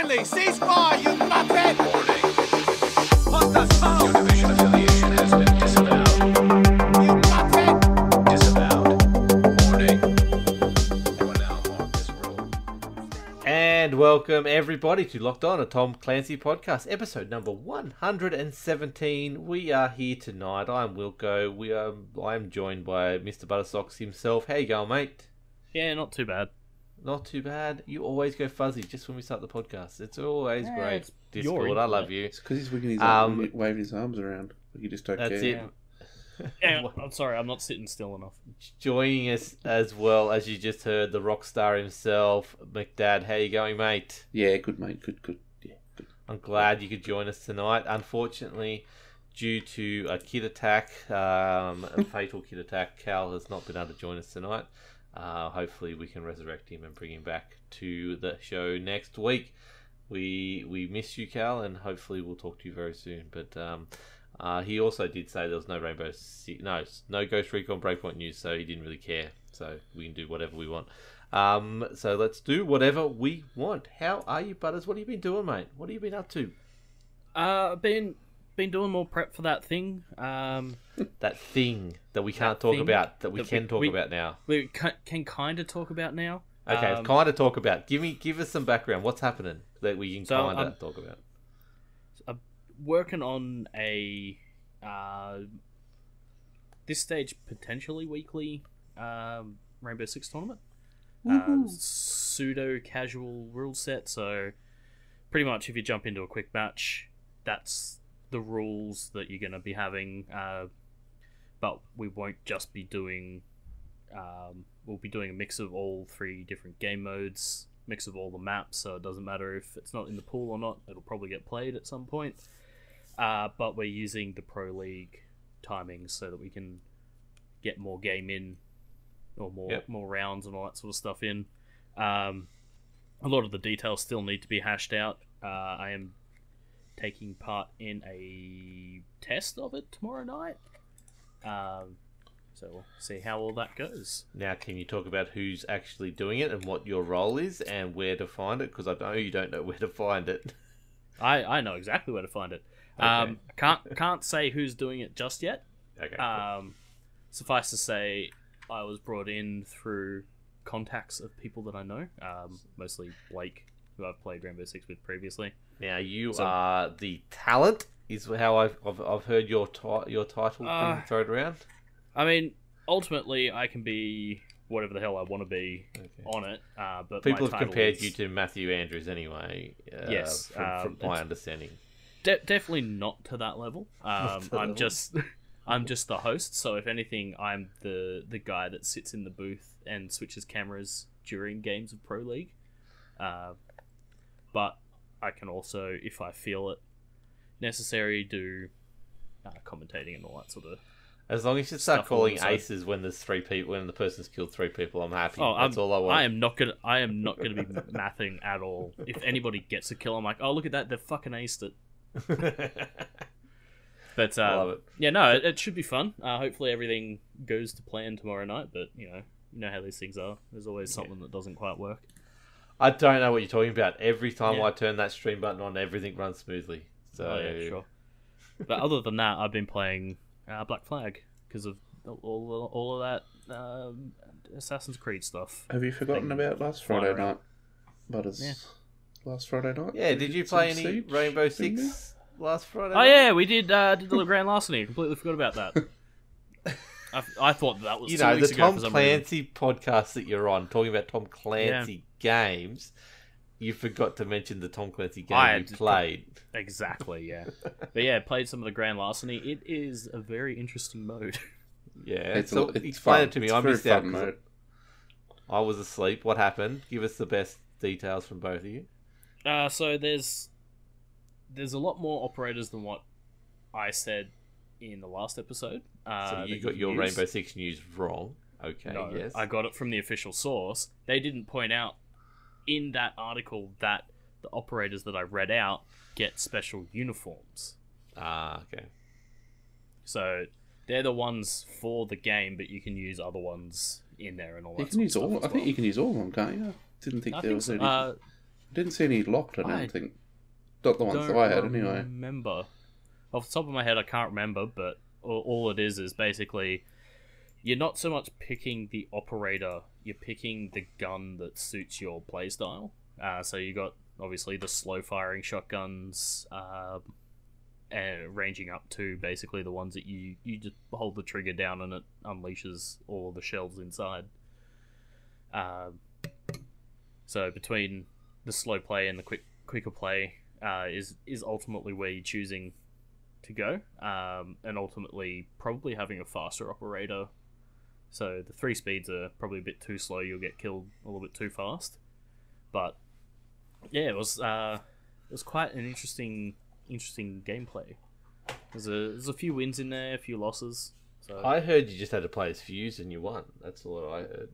Stanley, ceasefire, you nuthead! What the fuck? Your division affiliation has been disavowed. You nuthead! Disavowed. Warning. You are now on this roll. And welcome everybody to Locked On, a Tom Clancy podcast, episode number 117. We are here tonight. I'm Wilco. We are. I'm joined by Mr. Buttersocks himself. How you going, mate? Yeah, not too bad. Not too bad. You always go fuzzy just when we start the podcast. It's always Yeah, great. it's your Discord, I love you. It's because he's wigging his Um, arm, waving his arms around. You just don't That's care. it. Yeah, I'm sorry, I'm not sitting still enough. Joining us as well as you just heard the rock star himself, McDad. How you going, mate? Yeah, good mate. Good, good. Yeah, good. I'm glad you could join us tonight. Unfortunately, due to a kid attack, um, a fatal kid attack, Cal has not been able to join us tonight. Uh, hopefully, we can resurrect him and bring him back to the show next week. We we miss you, Cal, and hopefully we'll talk to you very soon. But um, uh, he also did say there was no Rainbow, no no Ghost Recon Breakpoint news, so he didn't really care. So we can do whatever we want. Um, so let's do whatever we want. How are you, Butters? What have you been doing, mate? What have you been up to? Uh, been been doing more prep for that thing. Um, That thing that we can't That talk about that we that can we- talk we- about now. we ca- can kind of talk about now. Okay, Um, kind of talk about. Give me, give us some background. What's happening that we can So, kind of um, talk about? I'm working on a uh, this stage potentially weekly um, Rainbow Six tournament. Uh, pseudo casual rule set. So pretty much, if you jump into a quick match, that's the rules that you're going to be having. Uh, but we won't just be doing. Um, we'll be doing a mix of all three different game modes, mix of all the maps. So it doesn't matter if it's not in the pool or not. It'll probably get played at some point. Uh, but we're using the pro league timings so that we can get more game in or more Yep. more rounds and all that sort of stuff in. Um, a lot of the details still need to be hashed out. Uh, I am taking part in a test of it tomorrow night. Um, so we'll see how all that goes. Now, can you talk about who's actually doing it and what your role is and where to find it? Because I know you don't know where to find it. I, I know exactly where to find it. Um, can't can't say who's doing it just yet. Okay. Um, suffice to say, I was brought in through contacts of people that I know, um, mostly Blake, who I've played Rainbow Six with previously. Now you so- are the talent. Is how I've I've, I've heard your ti- your title Uh, being thrown around. I mean, ultimately, I can be whatever the hell I want to be Okay. on it. Uh, but People have compared is you to Matthew Andrews anyway. Uh, Yes, from, um, from my understanding. de- definitely not to that level. Um, I'm level. just. I'm just the host, so if anything, I'm the the guy that sits in the booth and switches cameras during games of Pro League. Uh, but I can also, if I feel it necessary, do uh, commentating and all that sort of. As long as you start calling aces when there's three people, when the person's killed three people, I'm happy. Oh, That's I'm, all I want. I am not gonna. I am not gonna be mathing at all. If anybody gets a kill, I'm like, oh look at that, they're fucking aced it. But Love it. yeah, no, it, it should be fun. Uh, hopefully everything goes to plan tomorrow night. But you know, you know how these things are. There's always something that doesn't quite work. I don't know what you're talking about. Every time Yeah. I turn that stream button on, everything runs smoothly. So Oh yeah, sure. But other than that, I've been playing uh, Black Flag because of all all of that um, Assassin's Creed stuff. Have you forgotten Thing about last Friday around. night? Butters. Yeah. Last Friday night? Yeah, did you play any Rainbow? Six last Friday? Oh night? yeah, we did uh, did the Grand Larceny. I completely forgot about that. I, I thought that was You two know the weeks ago Tom for some reason. Clancy podcast that you're on, talking about Tom Clancy games. You forgot to mention the Tom Clancy game I you had- played. Exactly, yeah. but yeah, played some of the Grand Larceny. It is a very interesting mode. Yeah, It's, so a, it's explain fun. it to me. It's I missed out. mode. I was asleep. What happened? Give us the best details from both of you. Uh, so there's there's a lot more operators than what I said in the last episode. Uh, so you got your use. Rainbow Six news wrong. Okay, No, yes. I got it from the official source. They didn't point out in that article that the operators that I read out get special uniforms. Ah, okay. So they're the ones for the game, but you can use other ones in there and all that. You can use all. as I think you can use all of them, can't you? Didn't think I there think was so. any. Uh, Didn't see any locked. I don't I think. Not the ones that I had anyway. Remember, off the top of my head, I can't remember, but all, it is is basically you're not so much picking the operator, you're picking the gun that suits your playstyle. Uh, so you got obviously the slow firing shotguns, um, and ranging up to basically the ones that you you just hold the trigger down and it unleashes all the shells inside. Um, so between the slow play and the quick quicker play uh, is is ultimately where you're choosing to go, um, and ultimately probably having a faster operator. So the three speeds are probably a bit too slow. You'll get killed a little bit too fast. But yeah, it was uh, it was quite an interesting interesting gameplay. There's a there's a few wins in there, a few losses. So I heard you just had to play as Fuse and you won. That's all I heard.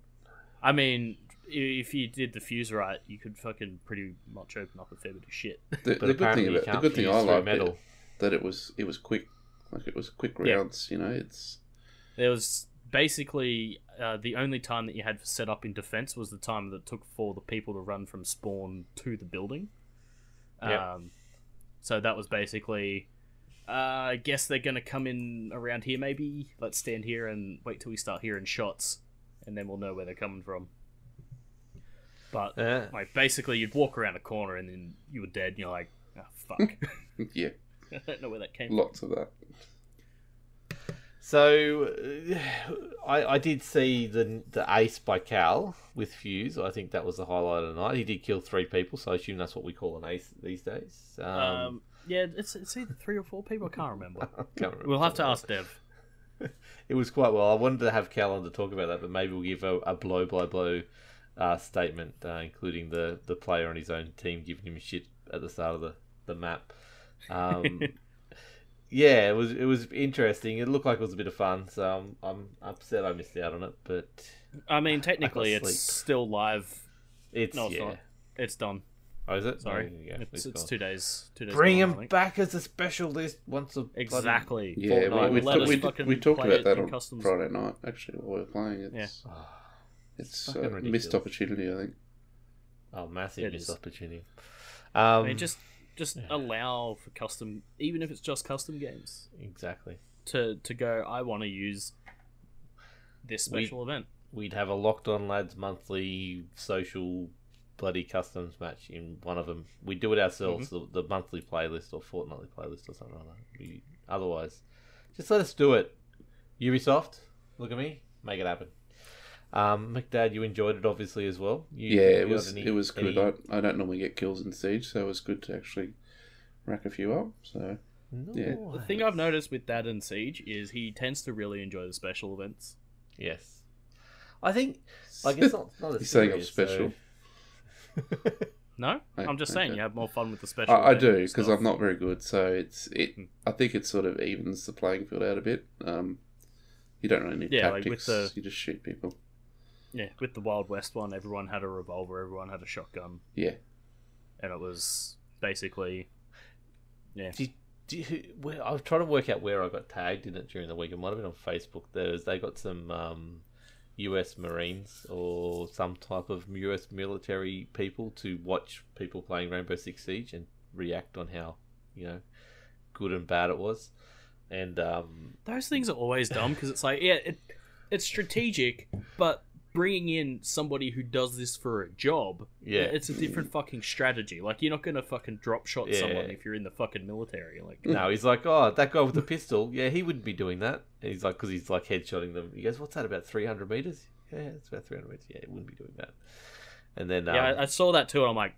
I mean, if you did the fuse right, you could fucking pretty much open up a fair bit of shit. The, But the good thing you about the can't good thing fuse I through liked metal. It, that it was it was quick, like it was quick Yeah. rounds. You know, it's There was basically uh, the only time that you had set up in defense was the time that it took for the people to run from spawn to the building. Yep. Um, so that was basically, uh, I guess they're gonna come in around here. Maybe let's stand here and wait till we start hearing shots, and then we'll know where they're coming from. But Yeah. like basically, you'd walk around a corner and then you were dead. And you're like, oh, fuck, yeah, I don't know where that came from. lots of that. So, uh, I, I did see the the ace by Cal with Fuse. I think that was the highlight of the night. He did kill three people, so I assume that's what we call an ace these days. Um, Um, yeah, it's it's either three or four people. I can't remember. I can't remember We'll have to ask Dev. It was quite well. I wanted to have Cal on to talk about that, but maybe we'll give a, a blow by blow uh, statement, uh, including the, the player on his own team giving him shit at the start of the, the map. Um, yeah, it was it was interesting. It looked like it was a bit of fun, so I'm, I'm upset I missed out on it. But I mean, technically, I it's sleep. still live. it's No, it's yeah. not. It's done. Oh, is it? Sorry, Oh, yeah, it's, it's it's two days. Two days. Bring gone, him back as a special list once a bloody- Exactly. Yeah, Fortnite. we, we, Let talk- us we, fucking we talked about it that in on customs. Friday night. Actually, while we were playing, it's it's fucking uh, ridiculous. missed opportunity. I think. Oh, massive It missed is. opportunity. I Um, mean, just just allow for custom, even if it's just custom games, exactly. to to go. I want to use this special event. we'd have a locked on lads monthly social bloody customs match in one of them. We do it ourselves, Mm-hmm. the, the monthly playlist or fortnightly playlist or something like that. We, otherwise, just let us do it. Ubisoft, look at me, make it happen. Um, McDad, you enjoyed it obviously as well. You, Yeah, it was any- it was good. any- I, I don't normally get kills in siege, so it was good to actually rack a few up. So yeah. The thing I've noticed with Dad and Siege is he tends to really enjoy the special events. Yes, I think like it's not not as You're saying I'm special. so- No, Okay, I'm just saying okay. you have more fun with the special. I, I do because. I'm not very good. So it's it. Hmm. I think it sort of evens the playing field out a bit. Um, you don't really need Yeah, like with tactics. the- You just shoot people. Yeah, with the Wild West one, everyone had a revolver, everyone had a shotgun, Yeah, and it was basically, yeah, Do, do you, where, I was trying to work out where I got tagged in it during the week. It might have been on Facebook. There's they got some um, U.S. Marines or some type of U.S. military people to watch people playing Rainbow Six Siege and react on how you know good and bad it was. And um, those things are always dumb because it's like, yeah, it, it's strategic, but bringing in somebody who does this for a job, Yeah. it's a different fucking strategy. Like you're not gonna fucking drop shot Yeah. someone if you're in the fucking military. Like, no, he's like, oh, that guy with the pistol. Yeah, he wouldn't be doing that. And he's like, because he's like headshotting them. He goes, what's that about three hundred meters? Yeah, it's about three hundred meters. Yeah, he wouldn't be doing that. And then um, yeah, I, I saw that too, and I'm like,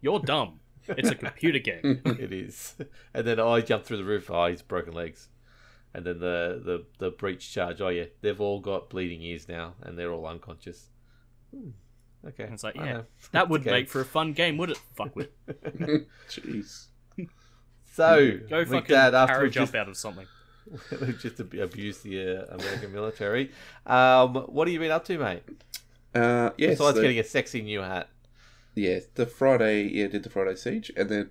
you're dumb. It's a computer game. it is. And then oh, I jumped through the roof. Oh, he's broken legs. And then the, the, the breach charge. Oh yeah, they've all got bleeding ears now, and they're all unconscious. Hmm. Okay, It's like, I yeah, know. that would Okay. make for a fun game, would it? Fuck with. jeez. So Go my fucking dad after we jump just, out of something. we've just ab- abused the uh, American military. Um, what have you been up to, mate? Uh, yes. Besides the- getting a sexy new hat. yeah, the Friday, yeah, did the Friday siege, and then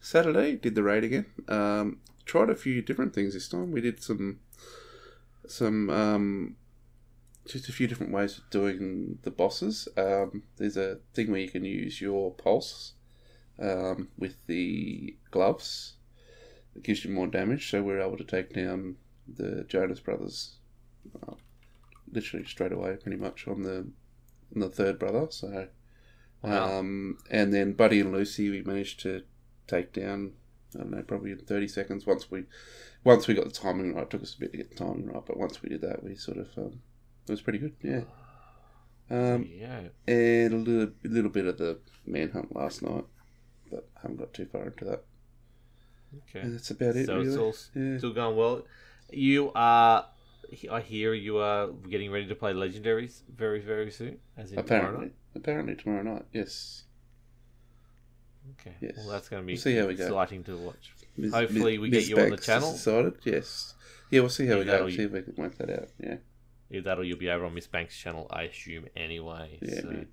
Saturday did the raid again. Um, tried a few different things this time. We did some some um, just a few different ways of doing the bosses. Um, there's a thing where you can use your pulse um, with the gloves. It gives you more damage, so we're able to take down the Jonas Brothers uh, literally straight away, pretty much on the on the third brother. So, Wow. um, and then Buddy and Lucy, we managed to take down. I don't know, probably in thirty seconds. Once we, once we got the timing right, it took us a bit to get the timing right, but once we did that, we sort of um, it was pretty good. Yeah. Um, yeah. and a little, a little bit of the manhunt last night, but I haven't got too far into that. Okay. And that's about it. so really. it's all Yeah. still going well. You are. I hear you are getting ready to play legendaries very, very soon. As in tomorrow apparently, night. apparently tomorrow night. Yes. Okay. Yes. Well, that's going to be We'll see how we go. exciting to watch. Ms. Hopefully Ms. we get Ms. you on the channel. Decided, yes. Yeah, we'll see how Yeah, we go. that'll- See if we can work that out. Yeah, Either that or you'll be over on Miss Banks' channel, I assume, anyway. Yeah, so.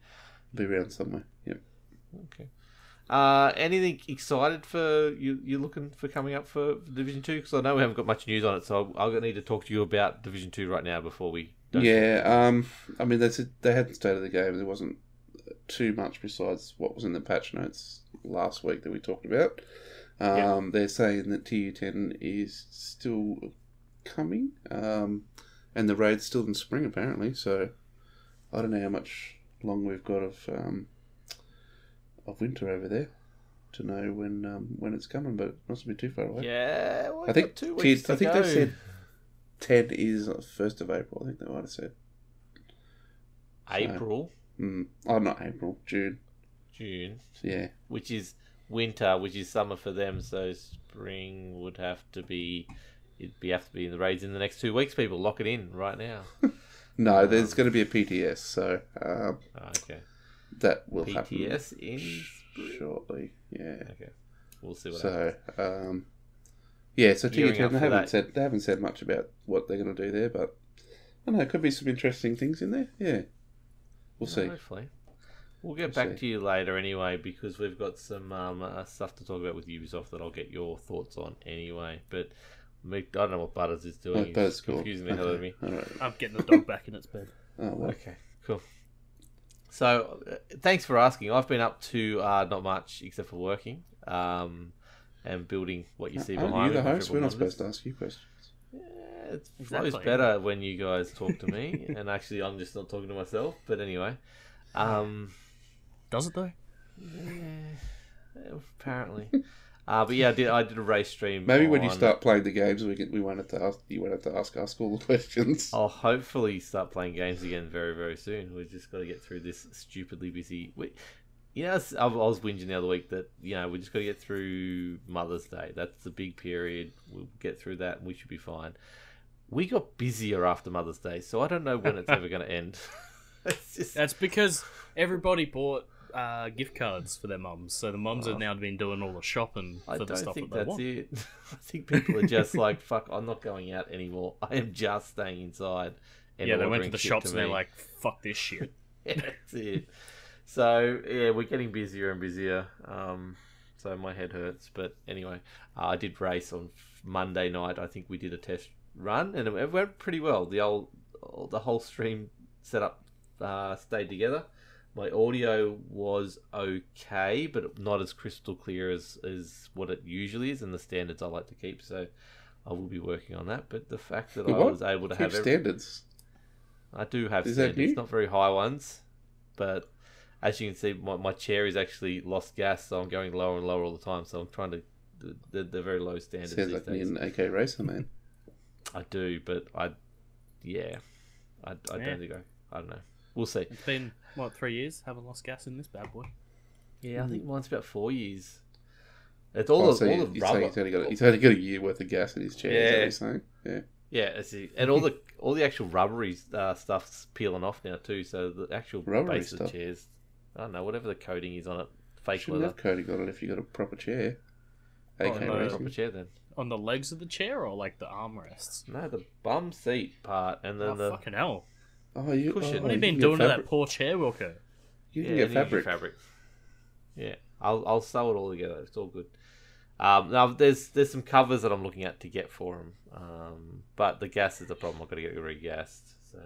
be around somewhere. Yep. Okay. Uh, anything excited for you? You looking for coming up for Division Two? Because I know we haven't got much news on it, so I'll, I'll need to talk to you about Division Two right now before we. Don't Yeah. Um. I mean, they said they hadn't started the game. There wasn't too much besides what was in the patch notes last week that we talked about. Um, Yeah. They're saying that TU10 is still coming, um, and the raid's still in spring apparently. So I don't know how much long we've got of um, of winter over there to know when um, when it's coming, but it mustn't be too far away. Yeah, well, I think two weeks I think go. they said ten is first of April. I think they might have said. April, Mm. Oh, not April, June. June, Yeah, which is winter, which is summer for them. So spring would have to be. It'd be have to be in the raids in the next two weeks. People lock it in right now. no, there's going to be a PTS, so um, Oh, okay, that will happen PTS in. sh- shortly. Yeah. Okay, we'll see what happens. So, um, yeah, so Gearing up TU10 they haven't that. said they haven't said much about what they're going to do there, but I don't know. It could be some interesting things in there. Yeah, we'll see. Hopefully. We'll get We'll back see. to you later anyway because we've got some um, uh, stuff to talk about with Ubisoft that I'll get your thoughts on anyway. But I don't know what Butters is doing. Oh, He's that's cool. confusing the hell out of me. All right. I'm getting the dog back in its bed. Oh, well. Okay, cool. So, uh, thanks for asking. I've been up to uh, not much except for working um, and building what you see Aren't behind you the me. host? We're not Triple supposed to ask you questions. Numbers. Yeah, it flows Exactly. better when you guys talk to me, and actually, I'm just not talking to myself. But anyway, um, Does it though? Yeah, apparently. uh, but yeah, I did. I did a race stream. Maybe when you start playing the games, we can, we won't have to ask you won't have to ask us all the questions. I'll hopefully start playing games again very, very soon. We've just got to get through this stupidly busy. We, you know, I I was whinging the other week that you know we just got to get through Mother's Day. That's the big period. We'll get through that, and we should be fine. We got busier after Mother's Day, so I don't know when it's ever going to end. just That's because everybody bought uh, gift cards for their mums, so the mums have now been doing all the shopping I for the don't stuff think that they that's want. it. I think people are just like, "Fuck, I'm not going out anymore. I am just staying inside." And Yeah, they went to the shops and they're like, "Fuck this shit." yeah, that's it. So yeah, we're getting busier and busier. Um, so my head hurts. But anyway, uh, I did race on Monday night. I think we did a test run, and it went pretty well. The old, the whole stream setup uh, stayed together. My audio was okay, but not as crystal clear as, as what it usually is, and the standards I like to keep. So I will be working on that. But the fact that I What? was able to Keep have every, standards. I do have Is standards, not very high ones, but as you can see, my, my chair is actually lost gas, so I'm going lower and lower all the time. So I'm trying to the, the, the very low standards Sounds these like days. an AK racer, man. I do, but I, yeah, I, I Yeah. don't think I, I don't know. We'll see. It's been what three years? Haven't lost gas in this bad boy. Yeah, I think mine's about four years. It's all Oh, the so all you- the he's, rubber. he's only got he's only got a year worth of gas in his chair. Is that Yeah. what you're saying? Yeah. Yeah, the, and all the all the actual rubbery uh, stuff's peeling off now too. So the actual Rubbery base of stuff? the chairs, I don't know, whatever the coating is on it, fake Shouldn't leather. have coating on it if you got a proper chair. Oh, AK no, racing. proper chair then. On the legs of the chair or like the armrests? No, the bum seat part, and then Oh the fucking hell! Oh, you, Cushion. oh, What have you been doing to that fabric. poor chair, Wilco? You can I get think you fabric. fabric. Yeah, I'll I'll sew it all together. It's all good. Um, now there's there's some covers that I'm looking at to get for them, um, but the gas is the problem. I've got to get regassed. So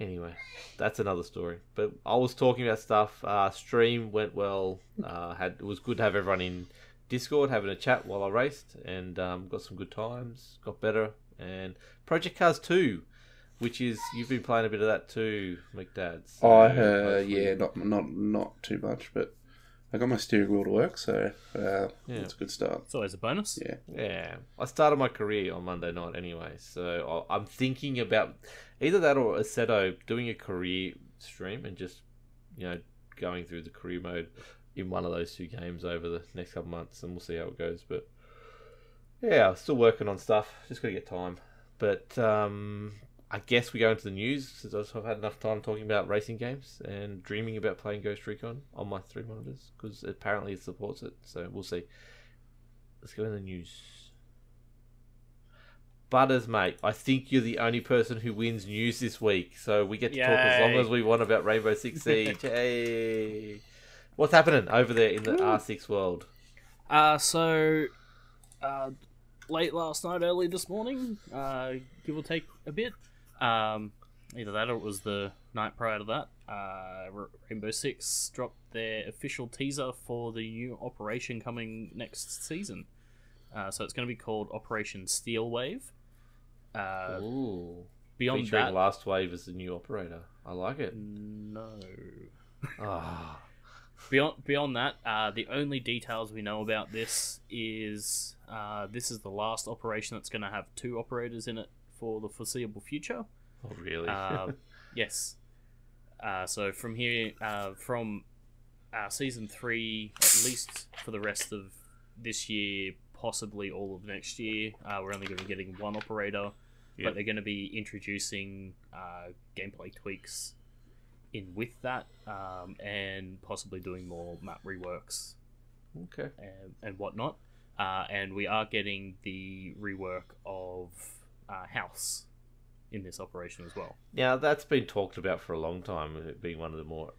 Anyway, that's another story. But I was talking about stuff. Uh, stream went well. Uh, had it was good to have everyone in Discord having a chat while I raced, and um, got some good times. Got better, and Project Cars Two, which is you've been playing a bit of that too, McDad. So I uh, yeah, not not not too much, but I got my steering wheel to work, so uh, Yeah. it's a good start. It's always a bonus. Yeah, Yeah, I started my career on Monday night anyway, so I- I'm thinking about either that or Assetto doing a career stream and just you know going through the career mode in one of those two games over the next couple months, and we'll see how it goes. But yeah, still working on stuff. Just gotta get time. But um, I guess we go into the news since I've had enough time talking about racing games and dreaming about playing Ghost Recon on my three monitors because apparently it supports it. So we'll see. Let's go in the news. Butters, mate, I think you're the only person who wins news this week, so we get to talk as long as we want about Rainbow Six Siege. hey, what's happening over there in the R6 world? Uh, so, uh, late last night, early this morning, uh, give or take a bit. Um, either that or it was the night prior to that. Uh, Rainbow Six dropped their official teaser for the new operation coming next season. Uh, so it's going to be called Operation Steel Wave. Uh, Ooh, beyond featuring that, Last Wave as the new operator. I like it. no. Ah, Beyond beyond that, uh, the only details we know about this is uh, this is the last operation that's going to have two operators in it for the foreseeable future. oh, really? Uh, yes. Uh, so from here, uh, from uh, season three, at least for the rest of this year, possibly all of next year, uh, we're only going to be getting one operator, Yep. but they're going to be introducing uh, gameplay tweaks in with that, um, and possibly doing more map reworks okay. and, and whatnot. Uh, and we are getting the rework of uh, House in this operation as well. Now that's been talked about for a long time, it being one of the more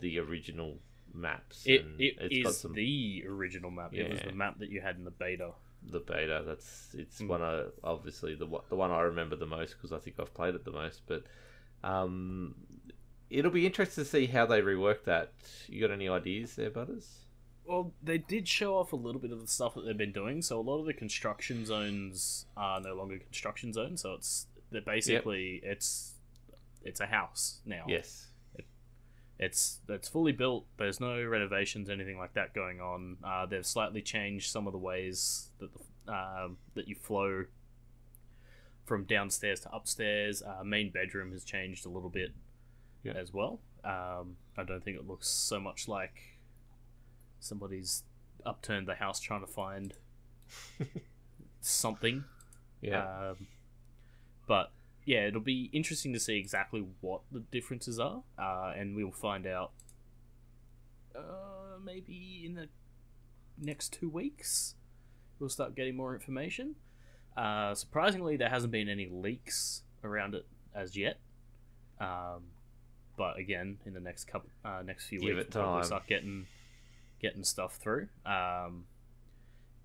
the original maps. It, it it's is some the original map. It was the map that you had in the beta. the beta. That's it's Mm. one of obviously the one- the one I remember the most because I think I've played it the most. But um, it'll be interesting to see how they rework that. You got any ideas there, Butters? Well, they did show off a little bit of the stuff that they've been doing. So a lot of the construction zones are no longer construction zones. So it's they're basically it's it's a house now. Yes. It's it's fully built. There's no renovations, anything like that going on. Uh, they've slightly changed some of the ways that the, um that you flow from downstairs to upstairs. Uh, main bedroom has changed a little bit as well. Um, I don't think it looks so much like somebody's upturned the house trying to find something. Yeah. Um, but yeah, it'll be interesting to see exactly what the differences are, uh, and we'll find out uh, maybe in the next two weeks. We'll start getting more information. Uh, surprisingly, there hasn't been any leaks around it as yet. Um, but again, in the next couple, uh, next few Give weeks, we'll probably start getting getting stuff through. Um,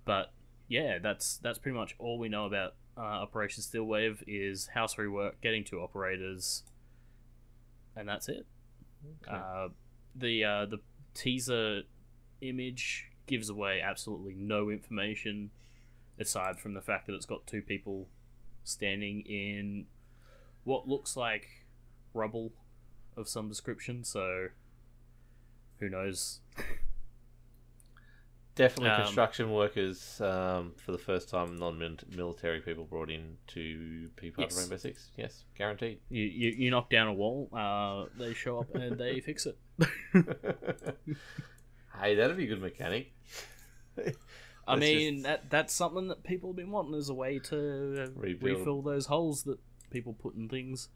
but yeah, that's that's pretty much all we know about uh, Operation Steel Wave is house rework, getting to operators, and that's it. Okay. Uh, the uh, the teaser image gives away absolutely no information aside from the fact that it's got two people standing in what looks like rubble of some description. So who knows? Definitely um, construction workers um, for the first time. Non-military people brought in to be part Yes. of Rainbow Six. Yes, guaranteed. You, you you knock down a wall, uh, they show up and they fix it. hey, that'd be a good mechanic. I Let's mean, just- that that's something that people have been wanting as a way to Rebuild. refill those holes that people put in things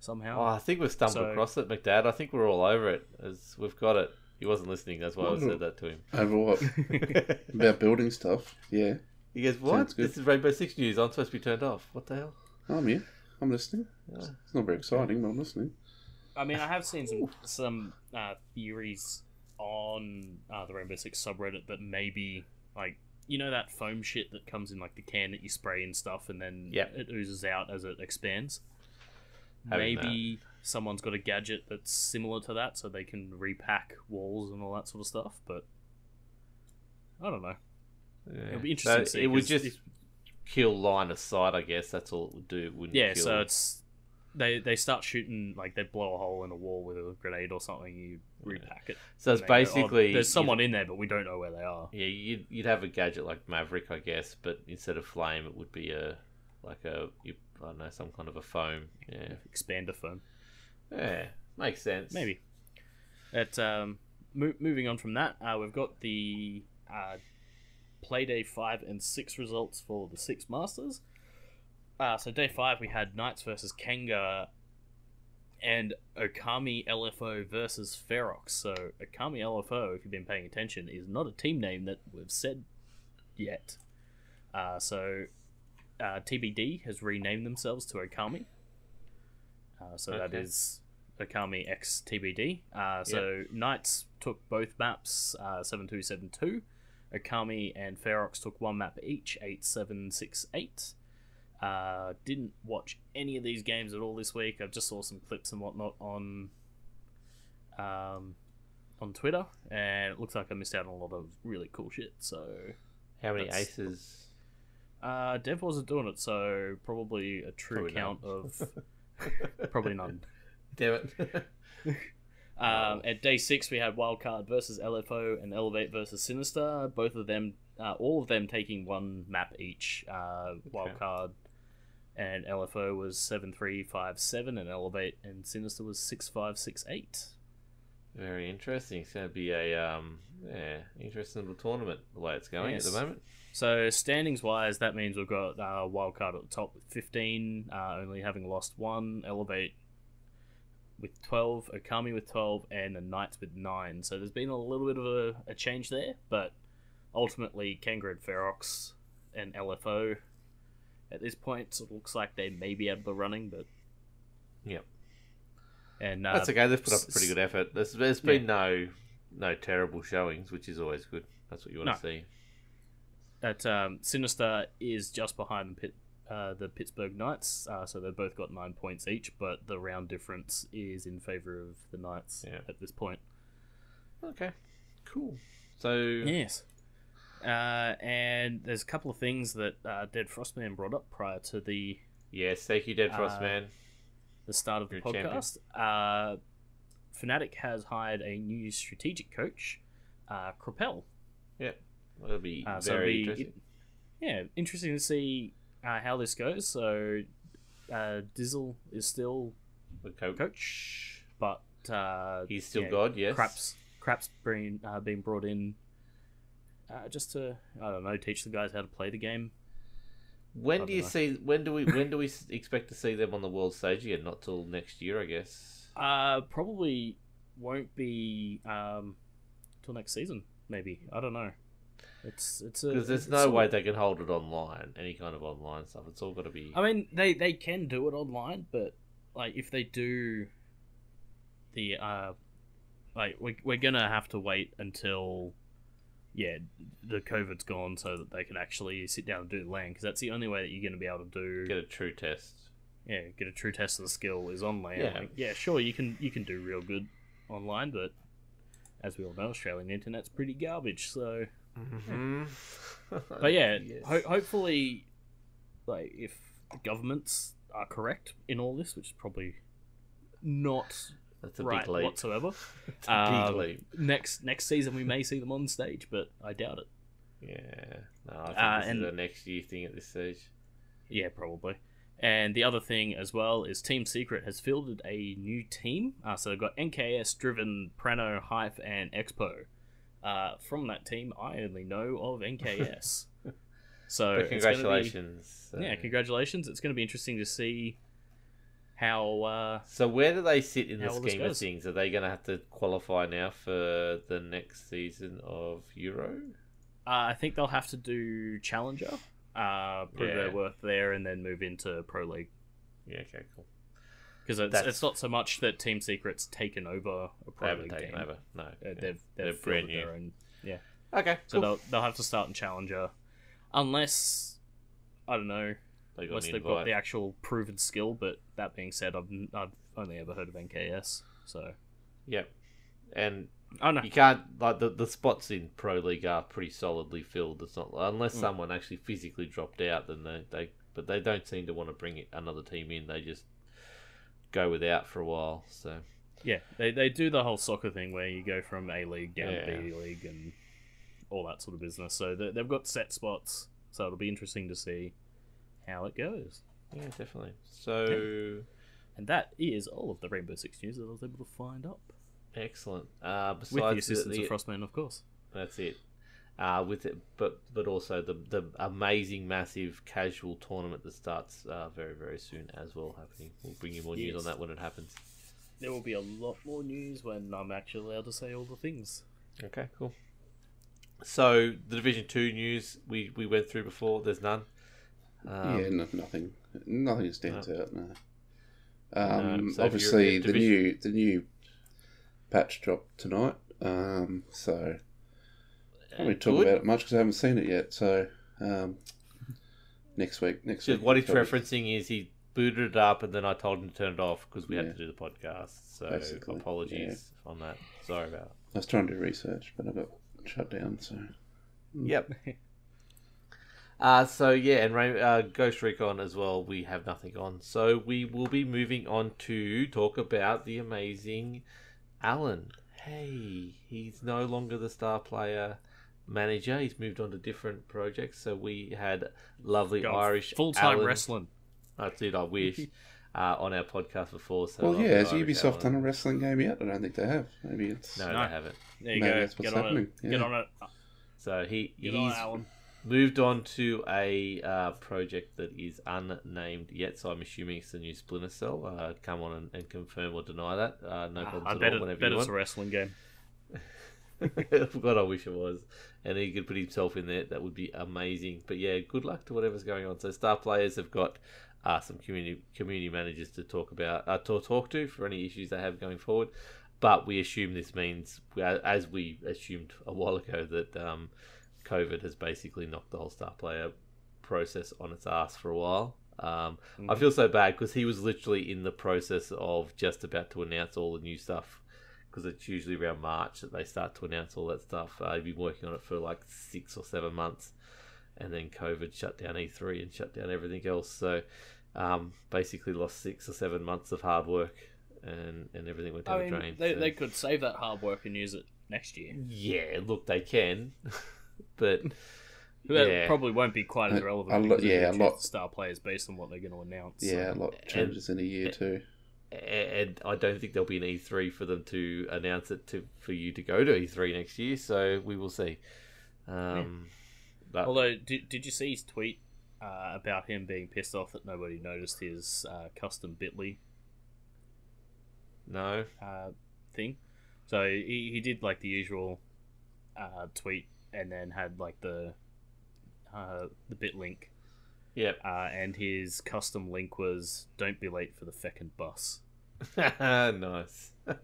somehow. Oh, I think we've stumbled So- across it, McDad. I think we're all over it. As we've got it. He wasn't listening. That's why I said that to him. over what about building stuff? Yeah, he goes, "What? This is Rainbow Six news. I'm supposed to be turned off. What the hell?" I'm here. I'm listening. Yeah. It's not very exciting, but I'm listening. I mean, I have seen some some uh, theories on uh, the Rainbow Six subreddit that maybe like you know that foam shit that comes in like the can that you spray and stuff, and then Yep. it oozes out as it expands. Maybe someone's got a gadget that's similar to that, so they can repack walls and all that sort of stuff. But I don't know. Yeah. It'll be interesting. Uh, so see, it would just if- kill line of sight, I guess. That's all it would do. It wouldn't yeah. kill. So it's they they start shooting like they blow a hole in a wall with a grenade or something. You repack it. So it's they go, "Oh, basically there's someone in there, but we don't know where they are. Yeah, you'd, you'd have a gadget like Maverick, I guess, but instead of flame, it would be a like a you, I don't know some kind of a foam. Yeah, Expander foam. yeah, makes sense. Maybe. At um, mo- moving on from that, uh, we've got the uh, play day five and six results for the six masters. Uh, so day five we had Knights versus Kanga and Okami LFO versus Ferox. So Okami LFO, if you've been paying attention, is not a team name that we've said yet. Uh, so uh, TBD has renamed themselves to Okami. Uh, so that Okay. is Okami X TBD. Uh, so Knights took both maps, uh, 7272. Okami and Ferox took one map each, 8768. Uh, didn't watch any of these games at all this week. I just saw some clips and whatnot on um, on Twitter, and it looks like I missed out on a lot of really cool shit. So How many aces? Uh, Dev wasn't doing it, so probably a true Probably count of probably none. Damn it! Um, at day six, we had Wildcard versus LFO and Elevate versus Sinister. Both of them, uh, all of them taking one map each. Uh, Wildcard and LFO was seven three five seven, and Elevate and Sinister was six five six eight. Very interesting. It's going to be a um, yeah, interesting little tournament the way it's going Yes. at the moment. So standings wise, that means we've got uh, Wildcard at the top with fifteen, uh, only having lost one. Elevate with twelve, Okami with twelve, and the Knights with nine. So there's been a little bit of a, a change there, but ultimately Kangaroo and Ferox and LFO at this point it looks like they may be out of the running, but Yep. and uh, That's okay. They've put up a pretty good effort. There's, there's been no no terrible showings, which is always good. That's what you want to see. That um, Sinister is just behind the Pit, uh, the Pittsburgh Knights, uh, so they've both got nine points each, but the round difference is in favor of the Knights Yeah. at this point. Okay, cool. So Yes. Uh, and there's a couple of things that uh, Dead Frostman brought up prior to the yes, thank you, Dead Frostman. Uh, the start of the You're podcast. Uh, Fnatic has hired a new strategic coach, uh. That'll be Uh, so very be- interesting. yeah, interesting to see uh, how this goes. So, uh, Dizzle is still The coach. coach, but uh, He's still yeah, God, yes. Craps, Craps being uh, being brought in uh, just to I don't know teach the guys how to play the game. When do you don't see? When do we? When do we expect to see them on the world stage again? Not till next year, I guess. Uh, probably won't be um, till next season. Maybe I don't know. It's it's Because there's it's no a- way they can hold it online. Any kind of online stuff. It's all got to be. I mean, they they can do it online, but like if they do the uh, like we we're gonna have to wait until yeah the COVID's gone so that they can actually sit down and do the land because that's the only way that you're gonna be able to do get a true test. yeah get a true test of the skill is on land. Yeah. Like, yeah, sure you can you can do real good online, but as we all know, Australian internet's pretty garbage. So Mm-hmm. but yeah, Yes. ho- hopefully, like if the governments are correct in all this, which is probably not that's a right big leap. whatsoever. Um, big leap. Next next season we may see them on stage, but I doubt it. Yeah. No, I think uh, this and- is a next year thing at this stage. Yeah, probably. And the other thing as well is Team Secret has fielded a new team. Uh, so they've got NKS, Driven, Prano, Hype, and Expo. Uh, from that team, I only know of NKS. so But gonna be- congratulations. yeah, uh, congratulations. It's going to be interesting to see how. Uh, So where do they sit in the How all this scheme of things? Are they going to have to qualify now for the next season of Euro? uh, I think they'll have to do Challenger, uh, prove Yeah. their worth there, and then move into Pro League. Yeah. Okay. Cool. Because it's, it's not so much that Team Secret's taken over a Pro League taken game. over. No. Uh, yeah. They've they've They're brand new. their own. Yeah. Okay. So cool. they'll they'll have to start in Challenger, unless I don't know. they got unless they've got the actual proven skill. But that being said, I've I've only ever heard of NKS. So Yep. And oh no, you can't like the the spots in pro league are pretty solidly filled. It's not unless Mm. someone actually physically dropped out, then they, they but they don't seem to want to bring it, another team in. They just go without for a while. So yeah, they they do the whole soccer thing where you go from A League down Yeah. to B League and all that sort of business. So they, they've got set spots. So it'll be interesting to see how it goes. yeah, definitely. So And that is all of the Rainbow Six news that I was able to find up. excellent. Uh, With the assistance the, of Frostman, of course. That's it. Uh, with it, but but also the the amazing, massive casual tournament that starts uh, very very soon as well happening. We'll bring you more news Yes. on that when it happens. There will be a lot more news when I'm actually allowed to say all the things. Okay, cool. So the Division Two news we, we went through before. There's none. Um, yeah, no, nothing, nothing stands out. No. No, Um, so obviously, you're- the division- new the new patch dropped tonight. Um, so I can't really talk good. about it much because I haven't seen it yet. So um, next week, next So week. what he's probably- referencing is he booted it up and then I told him to turn it off because we Yeah. had to do the podcast. So Basically, apologies on that. Sorry about. I was trying to do research, but I got shut down. So Yep. Uh, so yeah, and Rain- uh, Ghost Recon as well. We have nothing on, so we will be moving on to talk about the amazing Alan. Hey, he's no longer the star player manager. He's moved on to different projects. So we had lovely Irish full time wrestling. That's it. I wish uh, on our podcast before. So well, yeah, has Irish Ubisoft Alan. done a wrestling game yet? I don't think they have. Maybe it's No, No. they haven't. There you Maybe go. that's what's Get on happening, it. Get yeah. on it. So he Get he's it, Alan. moved on to a uh, project that is unnamed yet, so I'm assuming it's the new Splinter Cell. Uh, come on and, and confirm or deny that. Uh, no problems I at bet, all. it, Whenever bet you it's a wrestling game. God, I wish it was, and he could put himself in there. That would be amazing. But yeah, good luck to whatever's going on. So star players have got uh, some community community managers to talk about, uh, to talk to for any issues they have going forward. But we assume this means, as we assumed a while ago, that um, COVID has basically knocked the whole star player process on its ass for a while. Um, I feel so bad because he was literally in the process of just about to announce all the new stuff because it's usually around March that they start to announce all that stuff. Uh, he'd been working on it for like six or seven months, and then COVID shut down E3 and shut down everything else. So um, basically lost six or seven months of hard work, and, and everything went down I the drain. they, So- they could save that hard work and use it next year. yeah, look, they can, but That yeah, probably won't be quite as relevant. a lot- because yeah, a lot- the star players based on what they're going to announce. yeah, a lot changes in a year too. And I don't think there'll be an E3 for them to announce it to for you to go to E3 next year. So we will see. Um, but Although, did, did you see his tweet uh, about him being pissed off that nobody noticed his uh, custom Bitly no, uh, thing? So he, he did like the usual uh, tweet and then had like the uh, the bit link, yep, uh, and his custom link was "Don't be late for the feckin' bus." nice.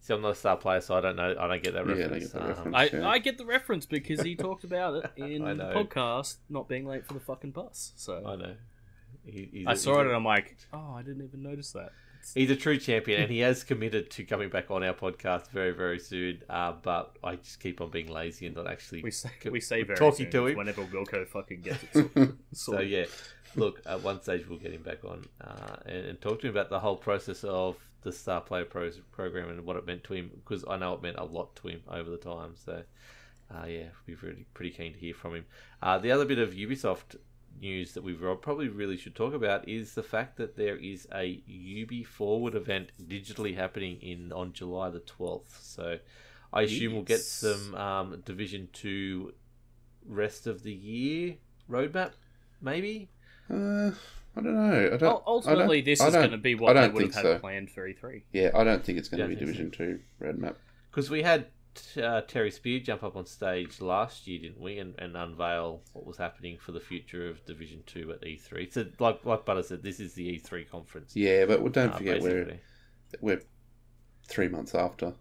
See, I'm not a star player, so I don't know. I don't get that Yeah, I don't reference. Um, reference. I, I get the reference because he talked about it in the podcast, not being late for the fucking bus. So I know. He, he's I a- saw he's it and I'm like, oh, I didn't even notice that. He's a true champion, and he has committed to coming back on our podcast very, very soon. Uh, but I just keep on being lazy and not actually We say co- we say very talking soon, to him. whenever Wilco fucking gets it. sorted. So yeah, look, at one stage we'll get him back on uh, and, and talk to him about the whole process of the Star Player Pros program and what it meant to him because I know it meant a lot to him over the time. So uh, yeah, we're really pretty keen to hear from him. Uh, the other bit of Ubisoft news that we probably really should talk about is the fact that there is a Ubi Forward event digitally happening in on July the twelfth. So I assume we'll get some um, Division Two rest of the year roadmap, maybe. Uh, I don't know. I don't. Ul- Ultimately, I don't- this is going to be what they don't would have think had so. planned for E E3. Yeah, I don't think it's going to be think so. Division Two roadmap. Because we had uh, Terry Spier jump up on stage last year, didn't we, and, and unveil what was happening for the future of Division Two at E3. So, like like Butter said, this is the E3 conference. Yeah, but well, don't uh, forget we're we're three months after.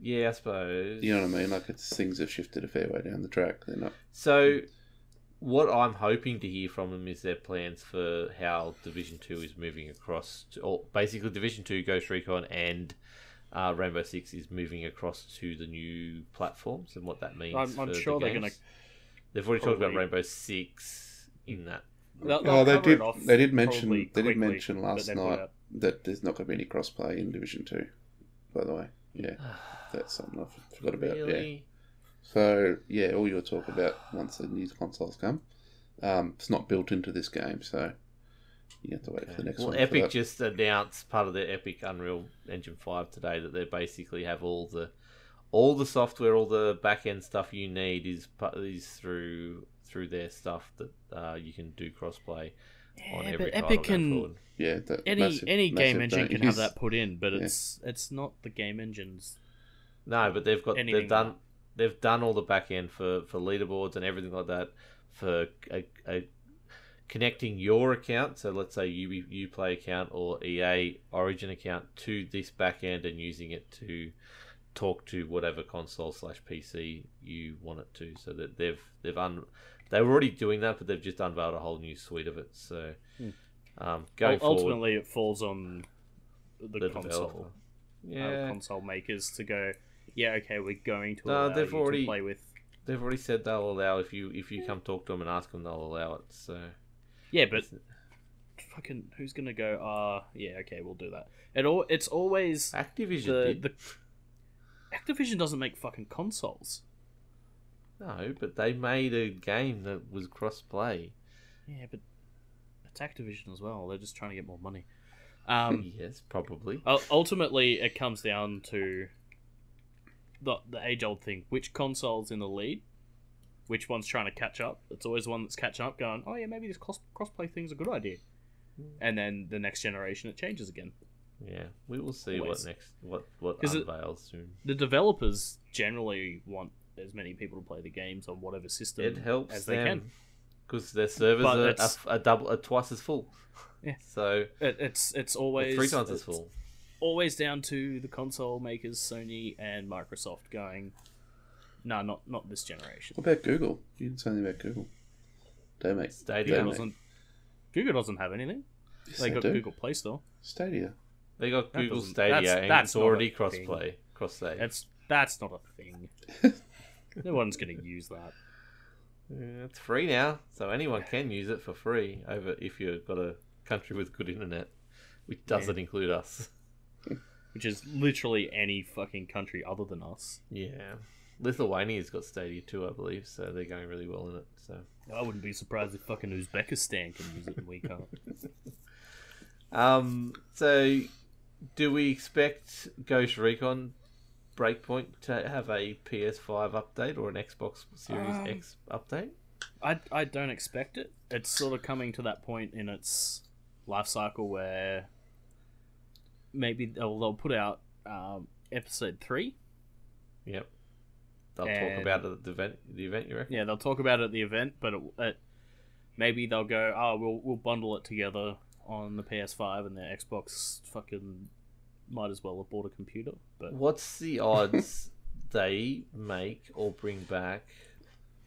Yeah, I suppose. You know what I mean? Like it's things have shifted a fair way down the track. They're not. So, what I'm hoping to hear from them is their plans for how Division Two is moving across, to, or basically Division Two, Ghost Recon, and uh, Rainbow Six is moving across to the new platforms and what that means. I'm- I'm for sure the they're going to. They've already talked about Rainbow Six in that. They'll, they'll Oh, they did. They did mention. probably They did mention last night out- that there's not going to be any crossplay in Division Two. By the way, yeah, that's something I forgot about. Yeah. So yeah, all your talk about once the new consoles come, um, it's not built into this game, so you have to wait for the next well, one. for Epic just announced part of their Epic Unreal Engine Five today that they basically have all the all the software, all the back end stuff you need is pu- is through through their stuff that uh, you can do crossplay on Yeah, every but title Epic can yeah, that any massive- any game engine can use- have that put in, but Yeah. it's it's not the game engines. No, but they've got they've done like- they've done all the back end for for leaderboards and everything like that for a, a connecting your account. So let's say you you play account or EA Origin account to this backend and using it to talk to whatever console slash PC you want it to. So that they've they've un they were already doing that, but they've just unveiled a whole new suite of it. So Hmm. um, going forward, Ultimately, it falls on the, the console uh, Yeah, console makers to go. Yeah, okay, we're going to No, allow they've you already- to play with. they've already said they'll allow if you if you come talk to them and ask them, they'll allow it. So. Yeah, but fucking who's gonna go? Ah, yeah, okay, we'll do that. It all it's always Activision the did. the. Activision doesn't make fucking consoles. No, but they made a game that was cross-play. Yeah, but it's Activision as well. They're just trying to get more money. Um, yes, probably. ultimately, it comes down to the the age old thing: which console's in the lead, which one's trying to catch up. It's always the one that's catching up, going, "Oh yeah, maybe this cross crossplay thing's a good idea." Hmm. And then the next generation, it changes again. Yeah, we will see Always. what next what what 'Cause it- unveils soon. The developers generally want as many people to play the games on whatever system It helps as they can. because their servers are, are, are double, are twice as full. Yeah. So It, it's it's always three times as full. Always down to the console makers, Sony and Microsoft, going, "No, not not this generation." What about Google? You didn't say anything about Google. They make Stadia. they Google doesn't. Google doesn't have anything. yes, They got do. Google Play Store. Stadia. They got That Google doesn't- Stadia that's- and that's it's not a already thing. cross-play, cross-save. That's that's not a thing. no one's going to use that. Yeah, It's free now, so anyone can use it for free. Over if you've got a country with good internet, which doesn't include us. Which is literally any fucking country other than us. Yeah, Lithuania's got Stadia too, I believe, so they're going really well in it. So, I wouldn't be surprised if fucking Uzbekistan can use it and we can't. um, so do we expect Ghost Recon Breakpoint to have a PS5 update or an Xbox Series Um, X update? I, I don't expect it. It's sort of coming to that point in its life cycle where maybe they'll, they'll put out um, episode three. Yep. They'll talk about it at the event. The event, you reckon? Yeah, they'll talk about it at the event, but it, it, maybe they'll go, oh, we'll we'll bundle it together on the PS5 and the Xbox. Fucking might as well have bought a computer. But What's the odds they make or bring back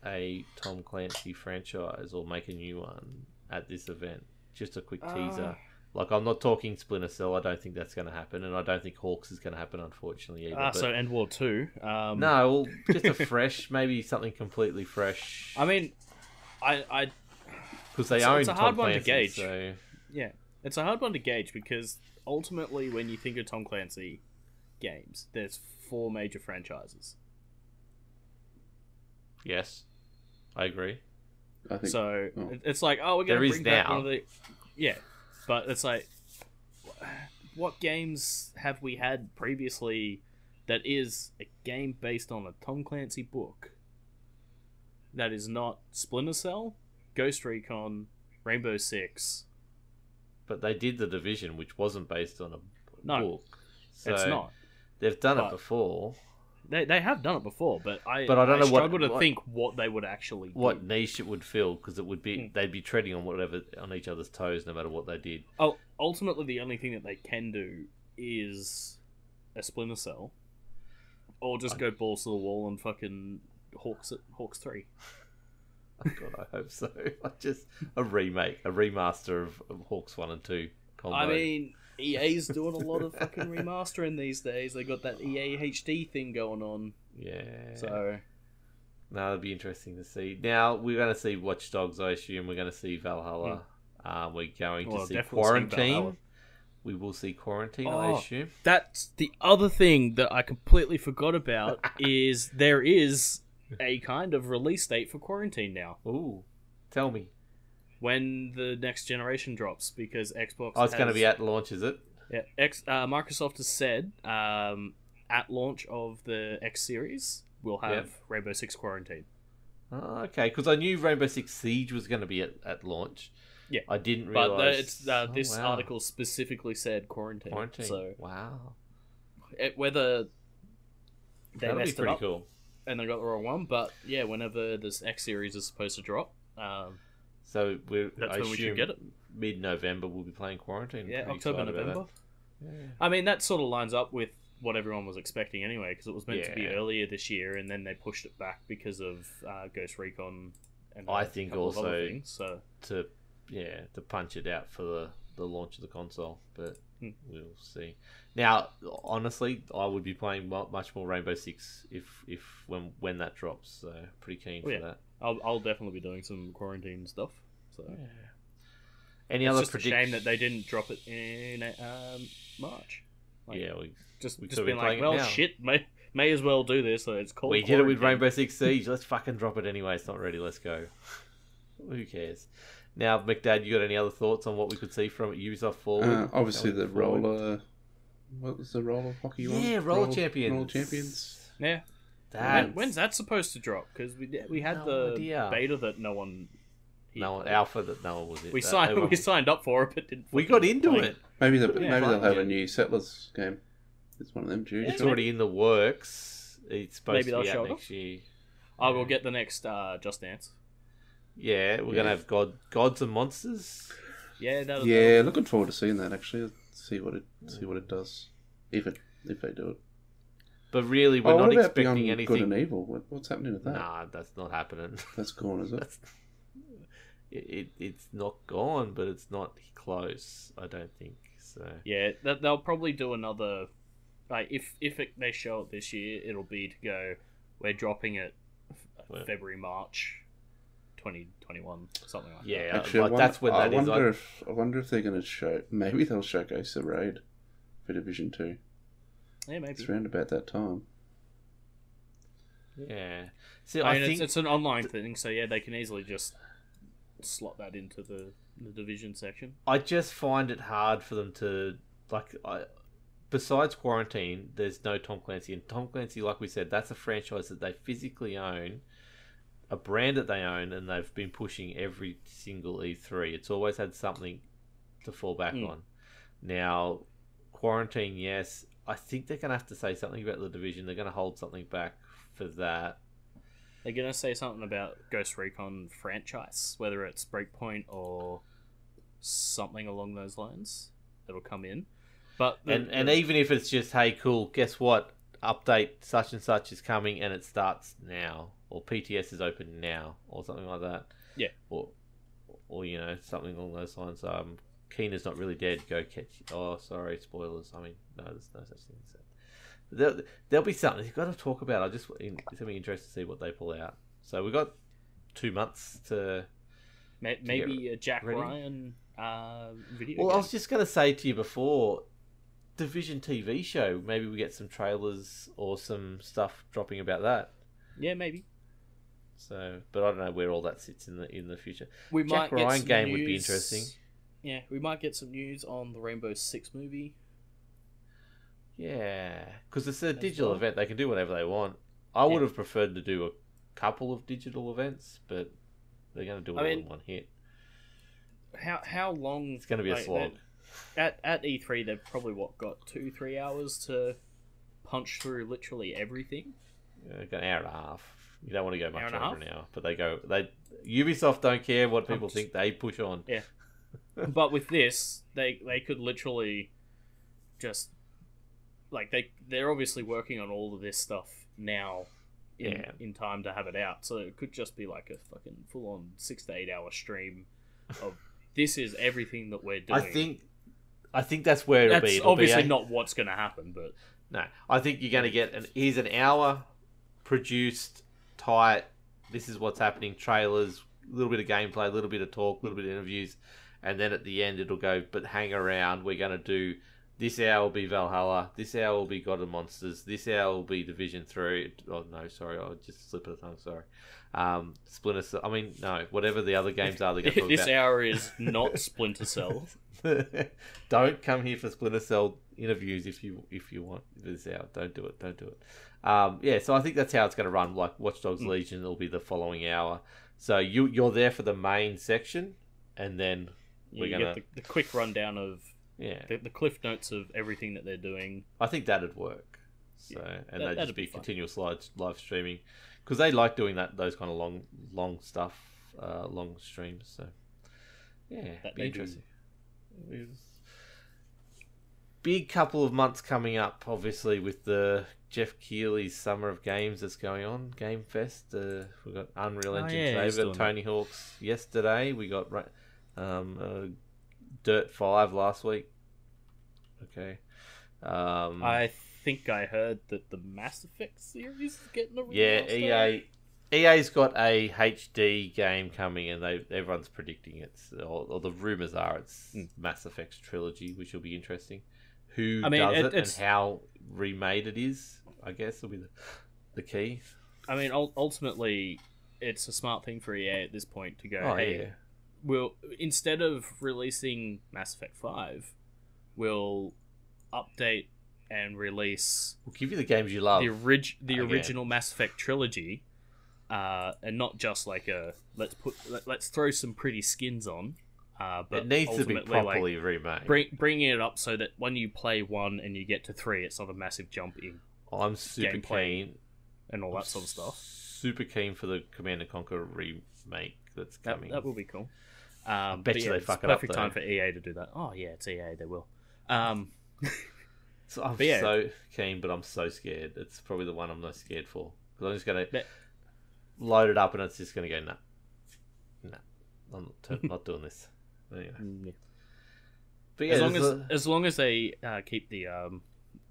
a Tom Clancy franchise or make a new one at this event? Just a quick uh, teaser. Like I'm not talking Splinter Cell. I don't think that's going to happen, and I don't think HAWX is going to happen, unfortunately either. ah, but- so EndWar Two. Um, no, well, just a fresh, maybe something completely fresh. I mean, I I because they it's a- own it's a Tom hard one to Clancy, gauge. So Yeah, it's a hard one to gauge because ultimately, when you think of Tom Clancy games, there's four major franchises. yes, I agree. I think. So oh. it's like, oh, we're gonna There is bring back now. one of the, yeah, but it's like, what games have we had previously that is a game based on a Tom Clancy book? That is not Splinter Cell, Ghost Recon, Rainbow Six. But they did the division, which wasn't based on a No, book. So it's not. They've done But- it before. They, they have done it before, but I But I don't know what- struggle to what- think what they would actually what do. niche it would fill because it would be Hmm. they'd be treading on whatever on each other's toes no matter what they did. Oh, ultimately, the only thing that they can do is a Splinter Cell, or just go balls to the wall and fucking HAWX it, HAWX three. God, I hope so. I just a remake, a remaster of, of HAWX One and Two. Combo. I mean, EA's doing a lot of fucking remastering these days. They got that EA HD thing going on. yeah. So No, it'll be interesting to see. Now we're going to see Watch Dogs. I assume we're going to see Valhalla. Um, we're going to Hmm. Well, see see Quarantine. Valhalla. we will see Quarantine. I Oh. assume. that's the other thing that I completely forgot about is there is a kind of release date for Quarantine now. Ooh, tell me. When the next generation drops, because Xbox. Oh, it's going to be at launch, is it? Yeah, X, uh, Microsoft has said um, at launch of the X series, we'll have Yep. Rainbow Six Quarantine. Oh, okay, because I knew Rainbow Six Siege was going to be at, at launch. Yeah. I didn't But realize. the, it's uh, Oh, this wow. article specifically said quarantine. Quarantine. So wow, it, whether they that'll be messed it pretty up cool. and they got the wrong one, but yeah, whenever this X series is supposed to drop, um, So we're That's I when we should get it. Mid-November, we'll be playing Quarantine. yeah, Pretty October, excited about November. that. I mean, that sort of lines up with what everyone was expecting anyway, because it was meant to be Yeah. earlier this year, and then they pushed it back because of uh, Ghost Recon. And I a think couple of other also- things, so to yeah to punch it out for the, the launch of the console, but Hmm. we'll see. Now, honestly, I would be playing mu- much more Rainbow Six if if when when that drops. So pretty keen Oh, for yeah. that. I'll, I'll definitely be doing some quarantine stuff. So Any it's other just a predict- shame that they didn't drop it in um, March. Like, yeah, we just we just could've been been like, well, shit, may may as well do this. So it's called. we did it with. Rainbow Six Siege. Let's fucking drop it anyway. It's not ready. Let's go. Who cares? Now, McDad, you got any other thoughts on what we could see from Ubisoft Forward? Uh, obviously, the forward? roller. What was the roller hockey one? Yeah, roller champions. Roller champions. Yeah. That When, when's that supposed to drop? Because we we had No the idea. beta that no one. no one alpha that no one was it. We that- signed. they We signed up for it, but didn't. we got into play it. Maybe the, Yeah, maybe they'll have yeah. a new settlers game. It's one of them due. It's already in the works. It's supposed Maybe to be they'll show out it next year. I will get the next uh, Just Dance. Yeah, we're Yeah. gonna have God, gods and monsters. Yeah, that'll, Yeah, looking forward to seeing that. Actually, see what it see what it does. If it if they do it. But really, we're oh, not expecting Beyond anything. Good and Evil? What, what's happening with that? Nah, that's not happening. That's gone, is it? That's, it, it it's not gone, but it's not close. I don't think so. Yeah, that they'll probably do another. Like if if it, they show it this year, it'll be to go. We're dropping it f- Well- February March, twenty twenty one, something like Yeah, that. Actually, I like, wonder, that's when I that is. wonder I- if I wonder if they're going to show. Maybe they'll showcase the raid for Division Two. Yeah, maybe. It's around about that time. Yeah. See, I I, mean, think it's, it's an online thing, so yeah, they can easily just slot that into the the division section. I just find it hard for them to like. I, besides quarantine, there's no Tom Clancy, and Tom Clancy, like we said, that's a franchise that they physically own, a brand that they own, and they've been pushing every single E3. It's always had something to fall back Mm. on. Now, quarantine, yes, I think they're going to have to say something about the division. They're going to hold something back for that. They're gonna say something about Ghost Recon franchise, whether it's Breakpoint or something along those lines. That'll come in, but the- And and the- even if it's just, hey, cool, guess what? Update such and such is coming, and it starts now, or PTS is open now, or something like that. Yeah. Or, or you know, something along those lines. Um, Keener's not really dead. Go catch. Oh, sorry, spoilers. I mean, no, there's no such thing as that. There, there'll be something you've got to talk about. I just it's gonna be interested to see what they pull out. So we've got two months to. ma- maybe a Jack ready? Ryan uh, video. Well, I was just going to say to you before, Division TV show. Maybe we get some trailers or some stuff dropping about that. yeah, maybe So, but I don't know where all that sits in the in the future. we Jack might get Ryan some game would be interesting. Yeah, we might get some news on the Rainbow Six movie. Yeah, because it's a As digital well. event. They can do whatever they want. I would have preferred to do a couple of digital events, but they're going to do it I all mean- in one hit. How how long? It's going to be a like, slog. At at E3, they've probably what got two three hours to punch through literally everything. Yeah, like an hour and a half. You don't want to go much over an hour, but they go. They Ubisoft don't care what people just- think. They push on. But with this, they they could literally just like they they're obviously working on all of this stuff now in, Yeah. in time to have it out. So it could just be like a fucking full on six to eight hour stream of this is everything that we're doing. I think, I think that's where it'll that's be. It'll obviously be a- not what's going to happen, but No, I think you're going to get an. Here's an hour produced, tight. This is what's happening. Trailers, a little bit of gameplay, a little bit of talk, a little bit of interviews, and then at the end it'll go. But hang around. We're going to do. This hour will be Valhalla. This hour will be God of Monsters. This hour will be Division Three. Oh no, sorry, I'll just slipped of the tongue. Sorry. Um, Splinter Cell. I mean, no, whatever the other games are. They're going to talk this about. hour is not Splinter Cell. don't come here for Splinter Cell interviews if you if you want this out. Don't do it. Don't do it. Um, yeah, so I think that's how it's going to run. Like Watch Dogs Mm. Legion, it'll be the following hour. So you you're there for the main section, and then We're get gonna the, the quick rundown of yeah. the, the cliff notes of everything that they're doing. I think that'd work. So Yeah, and that- that'd that'd just be, be continuous live live streaming because they like doing that those kind of long long stuff, uh, long streams. So yeah, that'd be do. interesting. Big couple of months coming up, obviously, with the Geoff Keighley's Summer of Games that's going on, Game Fest. Uh, we got Unreal Oh, Engine yeah, today, he's we got doing Tony Hawk's yesterday, we got um, uh, Dirt Five last week. Okay, um, I think I heard that the Mass Effect series is getting a remaster. yeah. EA EA's got a HD game coming, and they everyone's predicting it's or, or the rumors are it's Hmm. Mass Effect trilogy, which will be interesting. Who I mean, does it- it, and how remade it is? I guess will be the, the key. I mean, ultimately, it's a smart thing for EA at this point to go, Oh hey, yeah, we'll instead of releasing Mass Effect Five, we'll update and release we'll give you the games you love. the orig- the again. original Mass Effect trilogy, uh, and not just like a let's put let, let's throw some pretty skins on. Uh, but it needs to be ultimately, like, properly remade. bring, bringing it up so that when you play one and you get to three, it's not a massive jump in I'm super keen. and all I'm that sort of stuff. Super keen for the Command and Conquer remake that's That, coming. that will be cool. Um, bet you yeah, they fuck it up, perfect time for EA to do that. Oh yeah, it's EA. They will. Um, So I'm yeah. so keen, but I'm so scared. It's probably the one I'm most scared for because I'm just gonna load it up and it's just gonna go nah, nah. I'm not, not doing this. Anyway. mm, yeah. But yeah, as long as a- as long as they uh, keep the um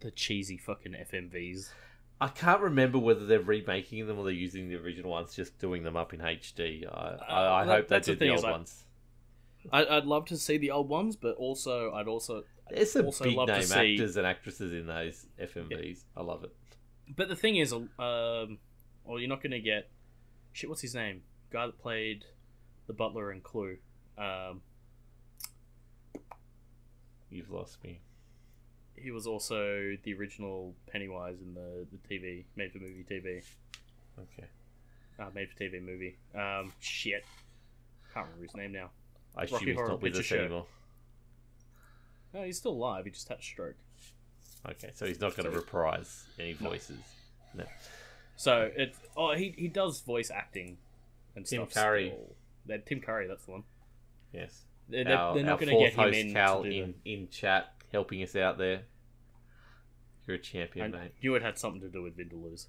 the cheesy fucking FMVs. I can't remember whether they're remaking them or they're using the original ones, just doing them up in HD. I, I, I that- hope they that's the did the old I- ones. I, I'd love to see the old ones, but also I'd also There's some also big love to name see- actors and actresses in those FMVs. I love it. But the thing is, um, well, you're not going to get shit. What's his name? Guy that played the butler in Clue. Um, You've lost me. he was also the original Pennywise in the the TV made for movie TV, Okay. uh, made for TV movie. Um, shit, can't remember his name now. I assume Rocky he's Horror not with Picture us Show. anymore. No, he's still alive. He just had a stroke. Okay, so he's not going to reprise any voices. No. So it. Oh, he he does voice acting and Tim stuff. Curry. still. That Tim Curry. That's the one. Yes. They're, they're, our, they're not going to fourth get him host, in Cal, to do in, in chat, helping us out there. You're a champion, I mate. knew it had something to do with Vindaloo's.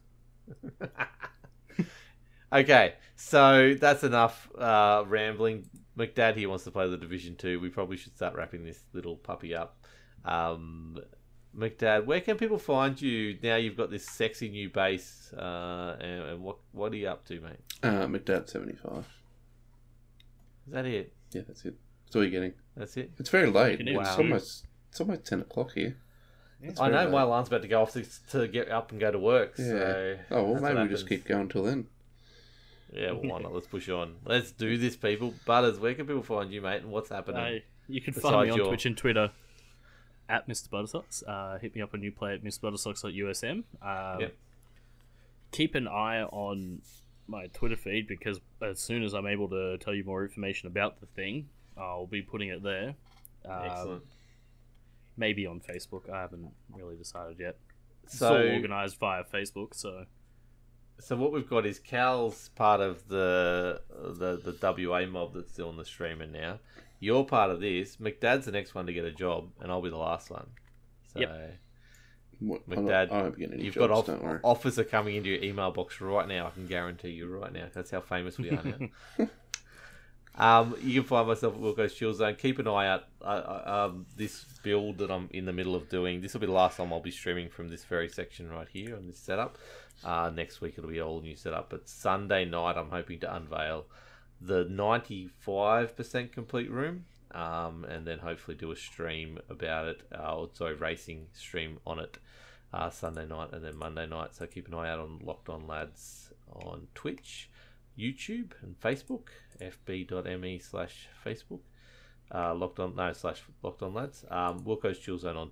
okay, so that's enough uh, rambling. McDad here wants to play the Division 2. We probably should start wrapping this little puppy up. Um, McDad, where can people find you now you've got this sexy new base? Uh, and, and what, what are you up to, mate? Uh, McDad seventy five. Is that it? Yeah, that's it. That's all you're getting. That's it? It's very late. You can even It's see- almost it's almost ten o'clock here. It's I know late. my alarm's about to go off to, to get up and go to work. Yeah. So Oh well, maybe what we just keep going till then. Yeah, well, why not? Let's push on. Let's do this, people. Butters, where can people find you, mate? And what's happening? Uh, you can find me on your- Twitch and Twitter at Mr. Buttersocks. Uh, hit me up on new play at mrbuttersocks.usm. Um, Yep. Keep an eye on my Twitter feed because as soon as I'm able to tell you more information about the thing, I'll be putting it there. Um, Excellent. Maybe on Facebook. I haven't really decided yet. It's So, all organized via Facebook, so so what we've got is Cal's part of the the the WA mob that's doing the streamer now. You're part of this. McDad's the next one to get a job, and I'll be the last one. So Yep. What, I'm McDad, not, I won't any You've jobs, got off- don't worry. offers are coming into your email box right now. I can guarantee you right now. That's how famous we are now. um, you can find myself at Wilco's Chill Zone. Keep an eye out. I, I, um, this build that I'm in the middle of doing. This will be the last time I'll be streaming from this very section right here on this setup. Uh, next week it'll be all new setup. But Sunday night I'm hoping to unveil the 95% complete room. Um, and then hopefully do a stream about it. Uh, sorry, racing stream on it uh, Sunday night and then Monday night. So keep an eye out on Locked On Lads on Twitch, YouTube, and Facebook. fb.me slash Facebook. Uh, locked on no slash locked on lads. Um, Wilco's Chill Zone on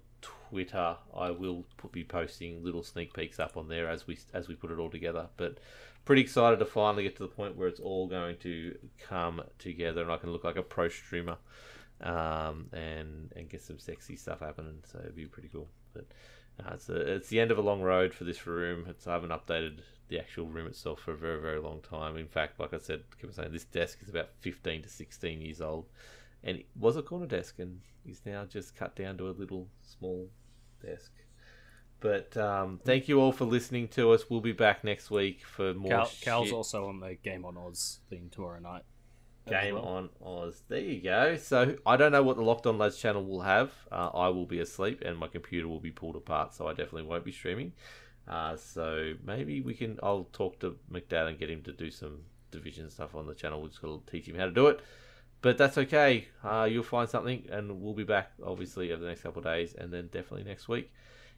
Twitter. I will put, be posting little sneak peeks up on there as we as we put it all together. But pretty excited to finally get to the point where it's all going to come together and I can look like a pro streamer um, and and get some sexy stuff happening. So it'd be pretty cool. But uh, it's a, it's the end of a long road for this room. It's I haven't updated the actual room itself for a very very long time. In fact, like I said, keep saying this desk is about fifteen to sixteen years old, and it was a corner desk and is now just cut down to a little small desk. But um, thank you all for listening to us. We'll be back next week for more. Cal, Cal's shit. also on the Game on Oz thing tomorrow night. Game well. on Oz. There you go. So I don't know what the Locked On Lads channel will have. Uh, I will be asleep and my computer will be pulled apart, so I definitely won't be streaming. Uh, so maybe we can. I'll talk to McDad and get him to do some division stuff on the channel. We'll just gotta teach him how to do it. But that's okay. Uh, you'll find something, and we'll be back obviously over the next couple of days, and then definitely next week.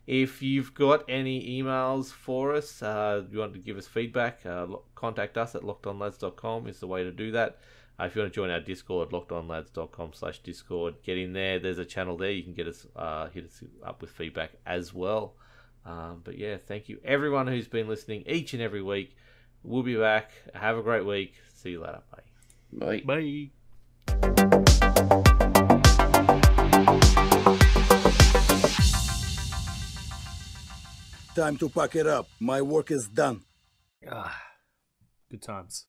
If you've got any emails for us, uh, you want to give us feedback, uh, contact us at lockedonlads.com is the way to do that. Uh, if you want to join our Discord, lockedonlads.com slash Discord, get in there. There's a channel there. You can get us, uh, hit us up with feedback as well. Um, but yeah, thank you everyone who's been listening each and every week. We'll be back. Have a great week. See you later. Bye. Bye. Bye. Time to pack it up. My work is done. Ah, good times.